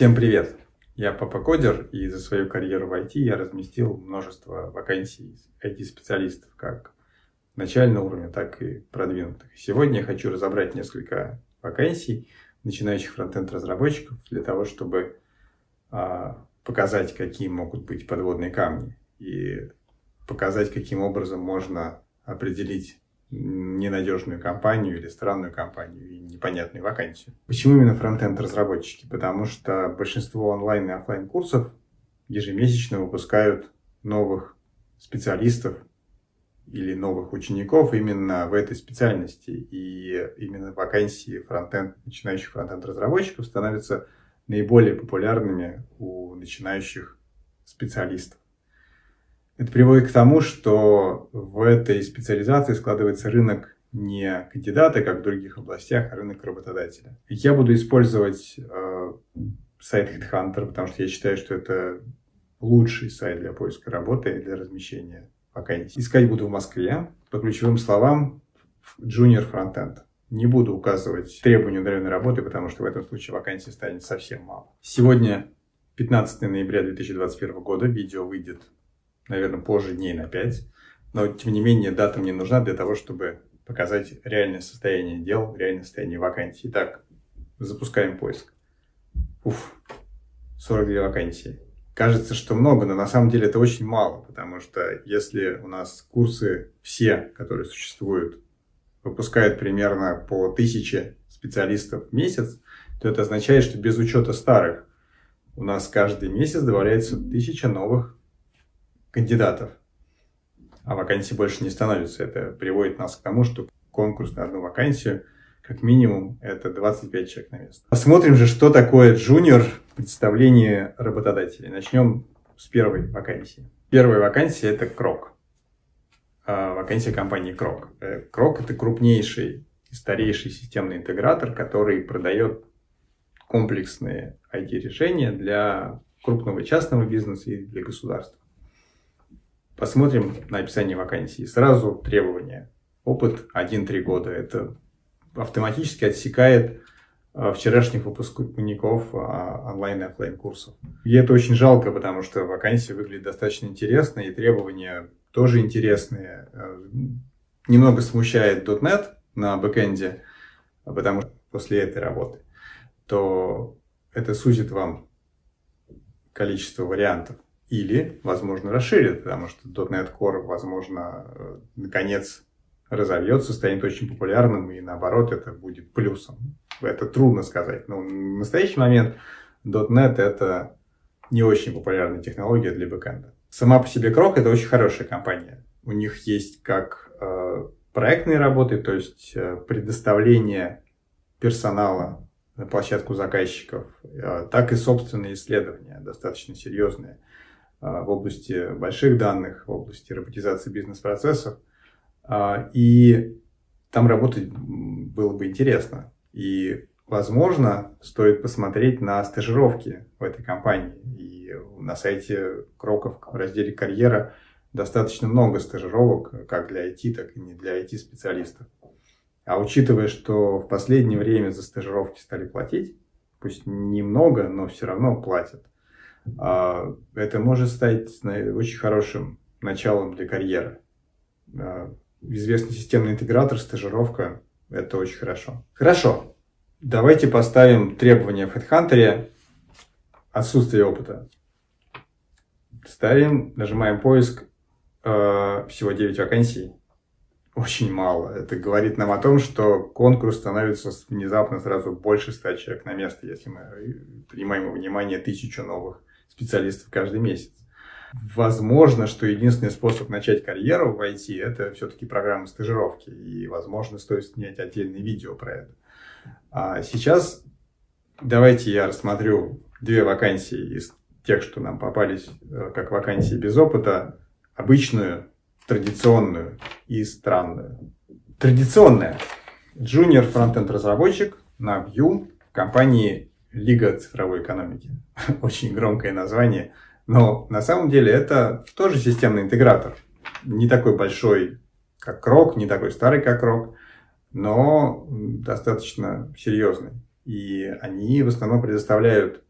Всем привет! Я Папа Кодер, и за свою карьеру в IT я разместил множество вакансий IT-специалистов, как начального уровня, так и продвинутых. Сегодня я хочу разобрать несколько вакансий начинающих фронтенд разработчиков для того, чтобы а, показать, какие могут быть подводные камни и показать, каким образом можно определить ненадежную компанию или странную компанию и непонятную вакансию. Почему именно фронтенд разработчики? Потому что большинство онлайн и офлайн курсов ежемесячно выпускают новых специалистов или новых учеников именно в этой специальности. И именно вакансии фронтенд, начинающих фронтенд разработчиков становятся наиболее популярными у начинающих специалистов. Это приводит к тому, что в этой специализации складывается рынок не кандидата, как в других областях, а рынок работодателя. Я буду использовать э, сайт HeadHunter, потому что я считаю, что это лучший сайт для поиска работы и для размещения вакансий. Искать буду в Москве по ключевым словам Junior Frontend. Не буду указывать требования удаленной работы, потому что в этом случае вакансий станет совсем мало. Сегодня 15 ноября 2021 года видео выйдет наверное, позже дней на 5. Но, тем не менее, дата мне нужна для того, чтобы показать реальное состояние дел, реальное состояние вакансий. Итак, запускаем поиск. Уф, 42 вакансии. Кажется, что много, но на самом деле это очень мало, потому что если у нас курсы все, которые существуют, выпускают примерно по тысяче специалистов в месяц, то это означает, что без учета старых у нас каждый месяц добавляется тысяча новых кандидатов, а вакансий больше не становится. Это приводит нас к тому, что конкурс на одну вакансию как минимум это 25 человек на место. Посмотрим же, что такое джуниор в представлении работодателей. Начнем с первой вакансии. Первая вакансия это Крок. А, вакансия компании Крок. Э, Крок это крупнейший и старейший системный интегратор, который продает комплексные IT-решения для крупного частного бизнеса и для государства. Посмотрим на описание вакансии. Сразу требования. Опыт 1-3 года. Это автоматически отсекает а, вчерашних выпускников а, онлайн и офлайн курсов. И это очень жалко, потому что вакансия выглядит достаточно интересно, и требования тоже интересные. А, немного смущает .NET на бэкэнде, потому что после этой работы, то это сузит вам количество вариантов. Или, возможно, расширит, потому что .NET Core, возможно, э, наконец разовьется, станет очень популярным, и наоборот, это будет плюсом. Это трудно сказать. Но в настоящий момент .NET это не очень популярная технология для бэкэнда. Сама по себе Крок это очень хорошая компания. У них есть как э, проектные работы, то есть э, предоставление персонала на площадку заказчиков, так и собственные исследования, достаточно серьезные. А, в области больших данных, в области роботизации бизнес-процессов. А, и там работать было бы интересно. И, возможно, стоит посмотреть на стажировки в этой компании. И на сайте Кроков в разделе «Карьера» достаточно много стажировок, как для IT, так и не для IT-специалистов. А учитывая, что в последнее время за стажировки стали платить, пусть немного, но все равно платят, это может стать очень хорошим началом для карьеры. А, известный системный интегратор, стажировка – это очень хорошо. Хорошо, давайте поставим требования в HeadHunter отсутствие опыта. Ставим, нажимаем поиск, а, всего 9 вакансий. Очень мало. Это говорит нам о том, что конкурс становится внезапно сразу больше 100 человек на место, если мы принимаем во внимание тысячу новых специалистов каждый месяц. Возможно, что единственный способ начать карьеру в IT – это все-таки программа стажировки. И, возможно, стоит снять отдельное видео про это. А сейчас давайте я рассмотрю две вакансии из тех, что нам попались э, как вакансии без опыта. Обычную, традиционную и странную. Традиционная. Junior фронтенд разработчик на Vue в компании Лига цифровой экономики. Очень громкое название. Но на самом деле это тоже системный интегратор. Не такой большой, как Крок, не такой старый, как Крок, но достаточно серьезный. И они в основном предоставляют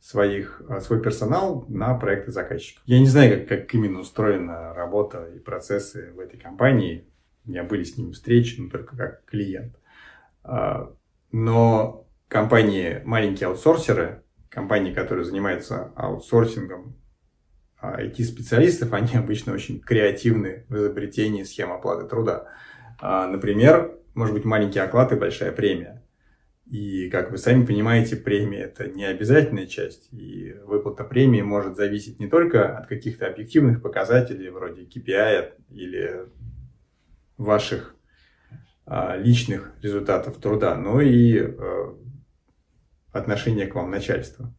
своих, свой персонал на проекты заказчиков. Я не знаю, как, как именно устроена работа и процессы в этой компании. У меня были с ними встречи, но только как клиент. А, но компании, маленькие аутсорсеры, компании, которые занимаются аутсорсингом IT-специалистов, они обычно очень креативны в изобретении схем оплаты труда. Например, может быть маленький оклад и большая премия. И, как вы сами понимаете, премия – это не обязательная часть. И выплата премии может зависеть не только от каких-то объективных показателей, вроде KPI или ваших а, личных результатов труда, но и отношения к вам начальства,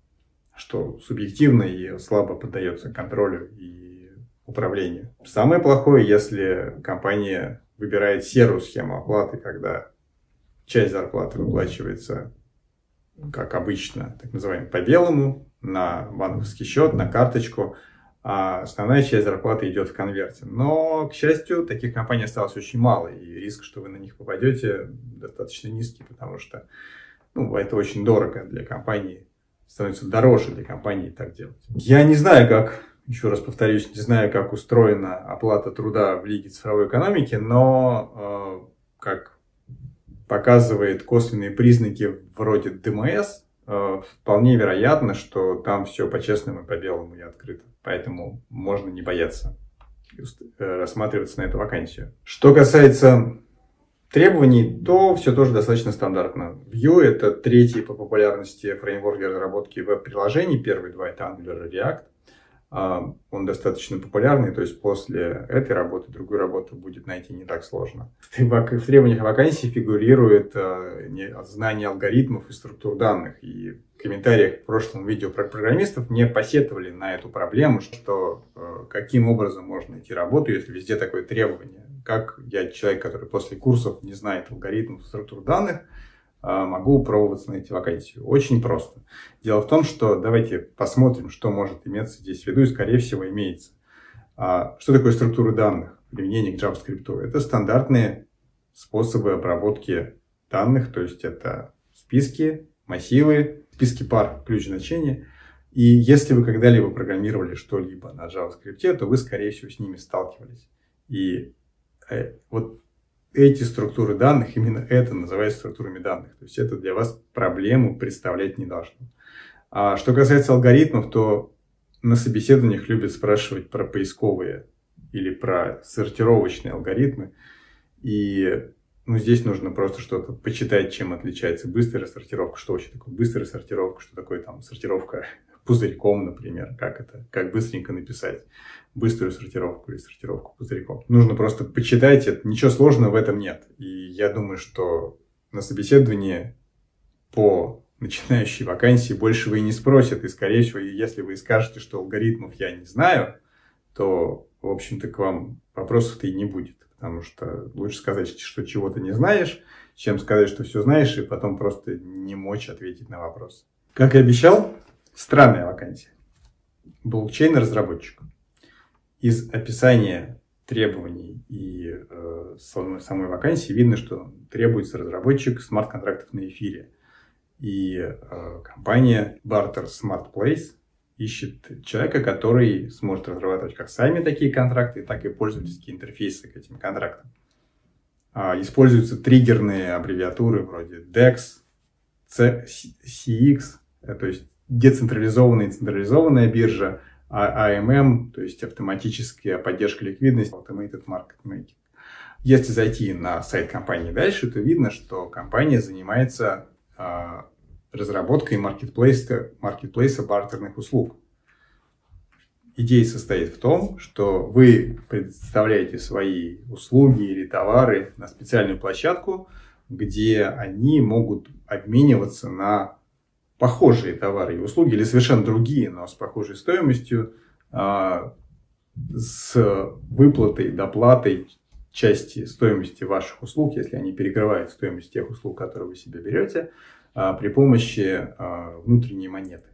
что субъективно и слабо поддается контролю и управлению. Самое плохое, если компания выбирает серую схему оплаты, когда часть зарплаты выплачивается, как обычно, так называемый по белому, на банковский счет, на карточку, а основная часть зарплаты идет в конверте. Но, к счастью, таких компаний осталось очень мало, и риск, что вы на них попадете, достаточно низкий, потому что ну, это очень дорого для компании, становится дороже для компании так делать. Я не знаю, как, еще раз повторюсь, не знаю, как устроена оплата труда в Лиге цифровой экономики, но э, как показывает косвенные признаки вроде ДМС, э, вполне вероятно, что там все по-честному и по-белому и открыто. Поэтому можно не бояться э, рассматриваться на эту вакансию. Что касается требований, то все тоже достаточно стандартно. Vue — это третий по популярности фреймворк для разработки веб-приложений. Первые два — это Angular и React. А, он достаточно популярный, то есть после этой работы другую работу будет найти не так сложно. В требованиях вакансии фигурирует а, знание алгоритмов и структур данных. И в комментариях к прошлому видео про программистов мне посетовали на эту проблему, что а, каким образом можно найти работу, если везде такое требование. Как я, человек, который после курсов не знает алгоритмов структур данных, а, могу пробоваться на эти вакансии. Очень просто. Дело в том, что давайте посмотрим, что может иметься здесь в виду, и скорее всего имеется. А, что такое структура данных? Применение к JavaScript. Это стандартные способы обработки данных, то есть это списки, массивы, списки пар, ключ значения. И если вы когда-либо программировали что-либо на JavaScript, то вы, скорее всего, с ними сталкивались. И вот эти структуры данных, именно это называется структурами данных. То есть это для вас проблему представлять не должно. А что касается алгоритмов, то на собеседованиях любят спрашивать про поисковые или про сортировочные алгоритмы. И ну, здесь нужно просто что-то почитать, чем отличается быстрая сортировка, что вообще такое быстрая сортировка, что такое там сортировка пузырьком, например, как это, как быстренько написать быструю сортировку или сортировку пузырьком. Нужно просто почитать это, ничего сложного в этом нет. И я думаю, что на собеседовании по начинающей вакансии больше вы и не спросят. И, скорее всего, если вы скажете, что алгоритмов я не знаю, то, в общем-то, к вам вопросов-то и не будет. Потому что лучше сказать, что чего-то не знаешь, чем сказать, что все знаешь, и потом просто не мочь ответить на вопрос. Как и обещал, странная вакансия. Блокчейн-разработчик из описания требований и э, самой, самой вакансии видно, что требуется разработчик смарт-контрактов на эфире. И э, компания Barter Smart Place ищет человека, который сможет разрабатывать как сами такие контракты, так и пользовательские интерфейсы к этим контрактам. А, используются триггерные аббревиатуры вроде DEX, CX, э, то есть децентрализованная и централизованная биржа, AMM, то есть автоматическая поддержка ликвидности, Automated Market Making. Если зайти на сайт компании дальше, то видно, что компания занимается э, разработкой маркетплейса, маркетплейса бартерных услуг. Идея состоит в том, что вы предоставляете свои услуги или товары на специальную площадку, где они могут обмениваться на похожие товары и услуги или совершенно другие, но с похожей стоимостью, а, с выплатой, доплатой части стоимости ваших услуг, если они перекрывают стоимость тех услуг, которые вы себе берете, а, при помощи а, внутренней монеты.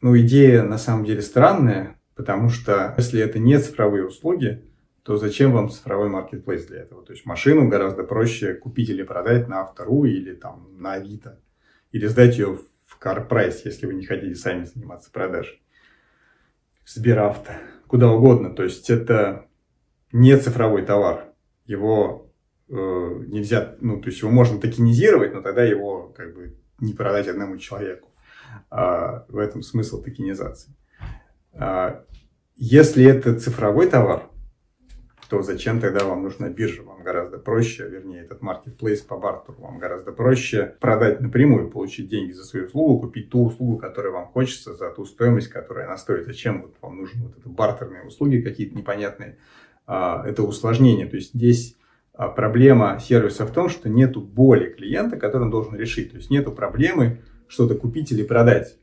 Ну, идея на самом деле странная, потому что если это не цифровые услуги, то зачем вам цифровой маркетплейс для этого? То есть машину гораздо проще купить или продать на Автору или там на Авито или сдать ее в CarPrice, если вы не хотите сами заниматься продажей. Сберавто, куда угодно. То есть это не цифровой товар. Его э, нельзя, ну, то есть его можно токенизировать, но тогда его как бы не продать одному человеку. А, в этом смысл токенизации. А, если это цифровой товар, то зачем тогда вам нужна биржа? Вам гораздо проще, вернее, этот маркетплейс по бартеру, вам гораздо проще продать напрямую, получить деньги за свою услугу, купить ту услугу, которую вам хочется, за ту стоимость, которая она стоит. Зачем вот вам нужны вот это бартерные услуги какие-то непонятные? А, это усложнение. То есть здесь а, проблема сервиса в том, что нету боли клиента, который он должен решить. То есть нету проблемы что-то купить или продать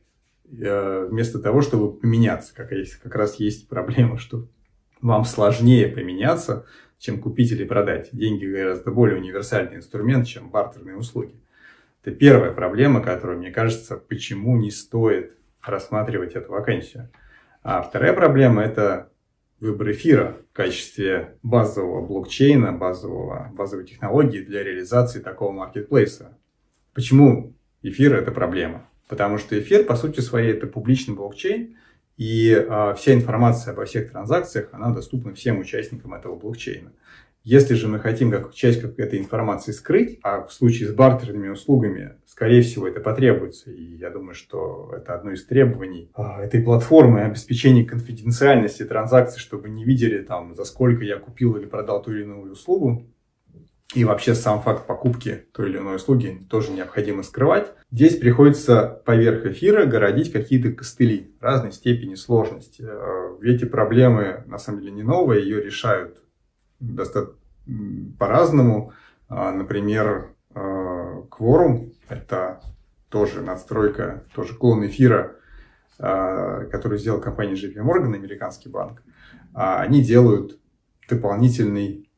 э, вместо того, чтобы поменяться. Как, есть, как раз есть проблема, что вам сложнее поменяться, чем купить или продать. Деньги гораздо более универсальный инструмент, чем бартерные услуги. Это первая проблема, которая, мне кажется, почему не стоит рассматривать эту вакансию. А вторая проблема – это выбор эфира в качестве базового блокчейна, базового, базовой технологии для реализации такого маркетплейса. Почему эфир – это проблема? Потому что эфир, по сути своей, это публичный блокчейн, и а, вся информация обо всех транзакциях, она доступна всем участникам этого блокчейна. Если же мы хотим как часть как этой информации скрыть, а в случае с бартерными услугами, скорее всего, это потребуется, и я думаю, что это одно из требований а, этой платформы обеспечение конфиденциальности транзакций, чтобы не видели там, за сколько я купил или продал ту или иную услугу, и вообще сам факт покупки той или иной услуги тоже необходимо скрывать. Здесь приходится поверх эфира городить какие-то костыли разной степени сложности. Э, эти проблемы на самом деле не новые, ее решают достаточно по-разному. А, например, Quorum – это тоже надстройка, тоже клон эфира, а, который сделал компания JP Morgan, американский банк. А, они делают дополнительный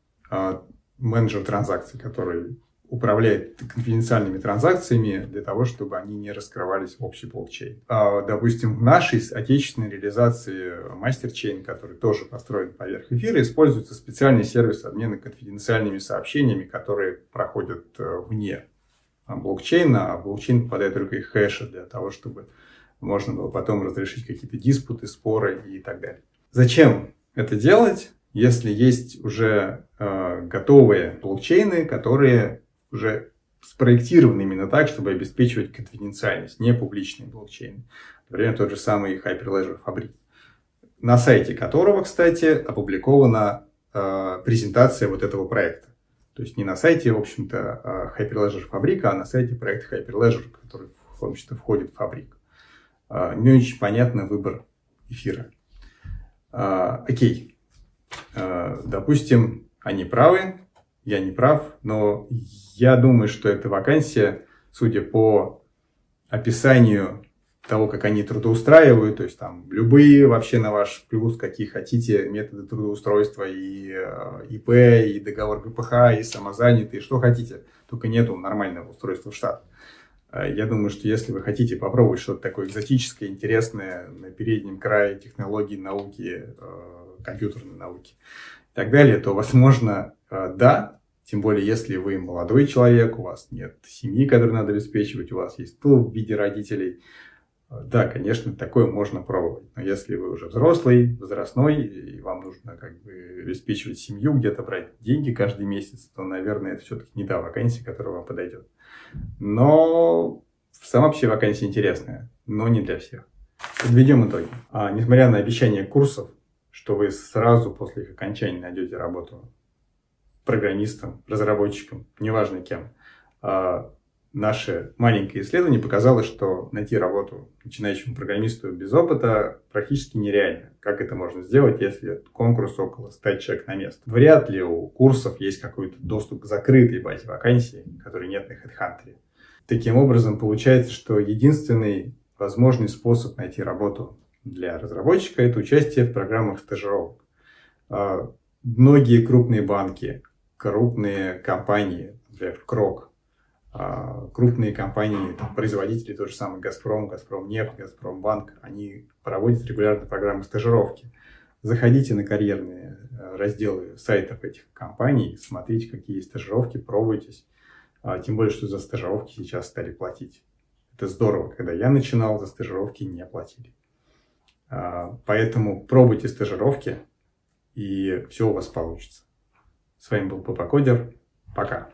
менеджер транзакций, который управляет конфиденциальными транзакциями для того, чтобы они не раскрывались в общий блокчейн. А, допустим, в нашей отечественной реализации MasterChain, который тоже построен поверх эфира, используется специальный сервис обмена конфиденциальными сообщениями, которые проходят э, вне блокчейна, а блокчейн попадает только их хэши для того, чтобы можно было потом разрешить какие-то диспуты, споры и так далее. Зачем это делать? Если есть уже э, готовые блокчейны, которые уже спроектированы именно так, чтобы обеспечивать конфиденциальность, не публичные блокчейны. Например, тот же самый Hyperledger Fabric, на сайте которого, кстати, опубликована э, презентация вот этого проекта. То есть не на сайте, в общем-то, э, Hyperledger Fabric, а на сайте проекта Hyperledger, который, в общем-то, входит в Fabric. Э, не очень понятно выбор эфира. Э, окей. Э, допустим, они правы, я не прав, но я думаю, что эта вакансия, судя по описанию того, как они трудоустраивают, то есть там любые вообще на ваш плюс, какие хотите методы трудоустройства, и э, ИП, и договор ГПХ, и самозанятые, что хотите, только нету нормального устройства в штат. Э, я думаю, что если вы хотите попробовать что-то такое экзотическое, интересное на переднем крае технологий, науки, компьютерной науки и так далее, то, возможно, э, да, тем более, если вы молодой человек, у вас нет семьи, которую надо обеспечивать, у вас есть тул в виде родителей, э, да, конечно, такое можно пробовать. Но если вы уже взрослый, возрастной, и вам нужно как бы обеспечивать семью, где-то брать деньги каждый месяц, то, наверное, это все-таки не та вакансия, которая вам подойдет. Но сама вообще вакансия интересная, но не для всех. Подведем итоги. А, несмотря на обещание курсов, что вы сразу после их окончания найдете работу программистом, разработчиком, неважно кем. А наше маленькое исследование показало, что найти работу начинающему программисту без опыта практически нереально. Как это можно сделать, если конкурс около 100 человек на место? Вряд ли у курсов есть какой-то доступ к закрытой базе вакансий, который нет на HeadHunter. Таким образом, получается, что единственный возможный способ найти работу для разработчика – это участие в программах стажировок. А, многие крупные банки, крупные компании, например, Крок, а, крупные компании, там, производители, тот же самый Газпром, Газпром нефть, Газпром банк, они проводят регулярно программы стажировки. Заходите на карьерные э, разделы сайтов этих компаний, смотрите, какие есть стажировки, пробуйтесь. А, тем более, что за стажировки сейчас стали платить Это здорово, когда я начинал, за стажировки не платили. А, поэтому пробуйте стажировки, и все у вас получится. С вами был Папа Кодер. Пока.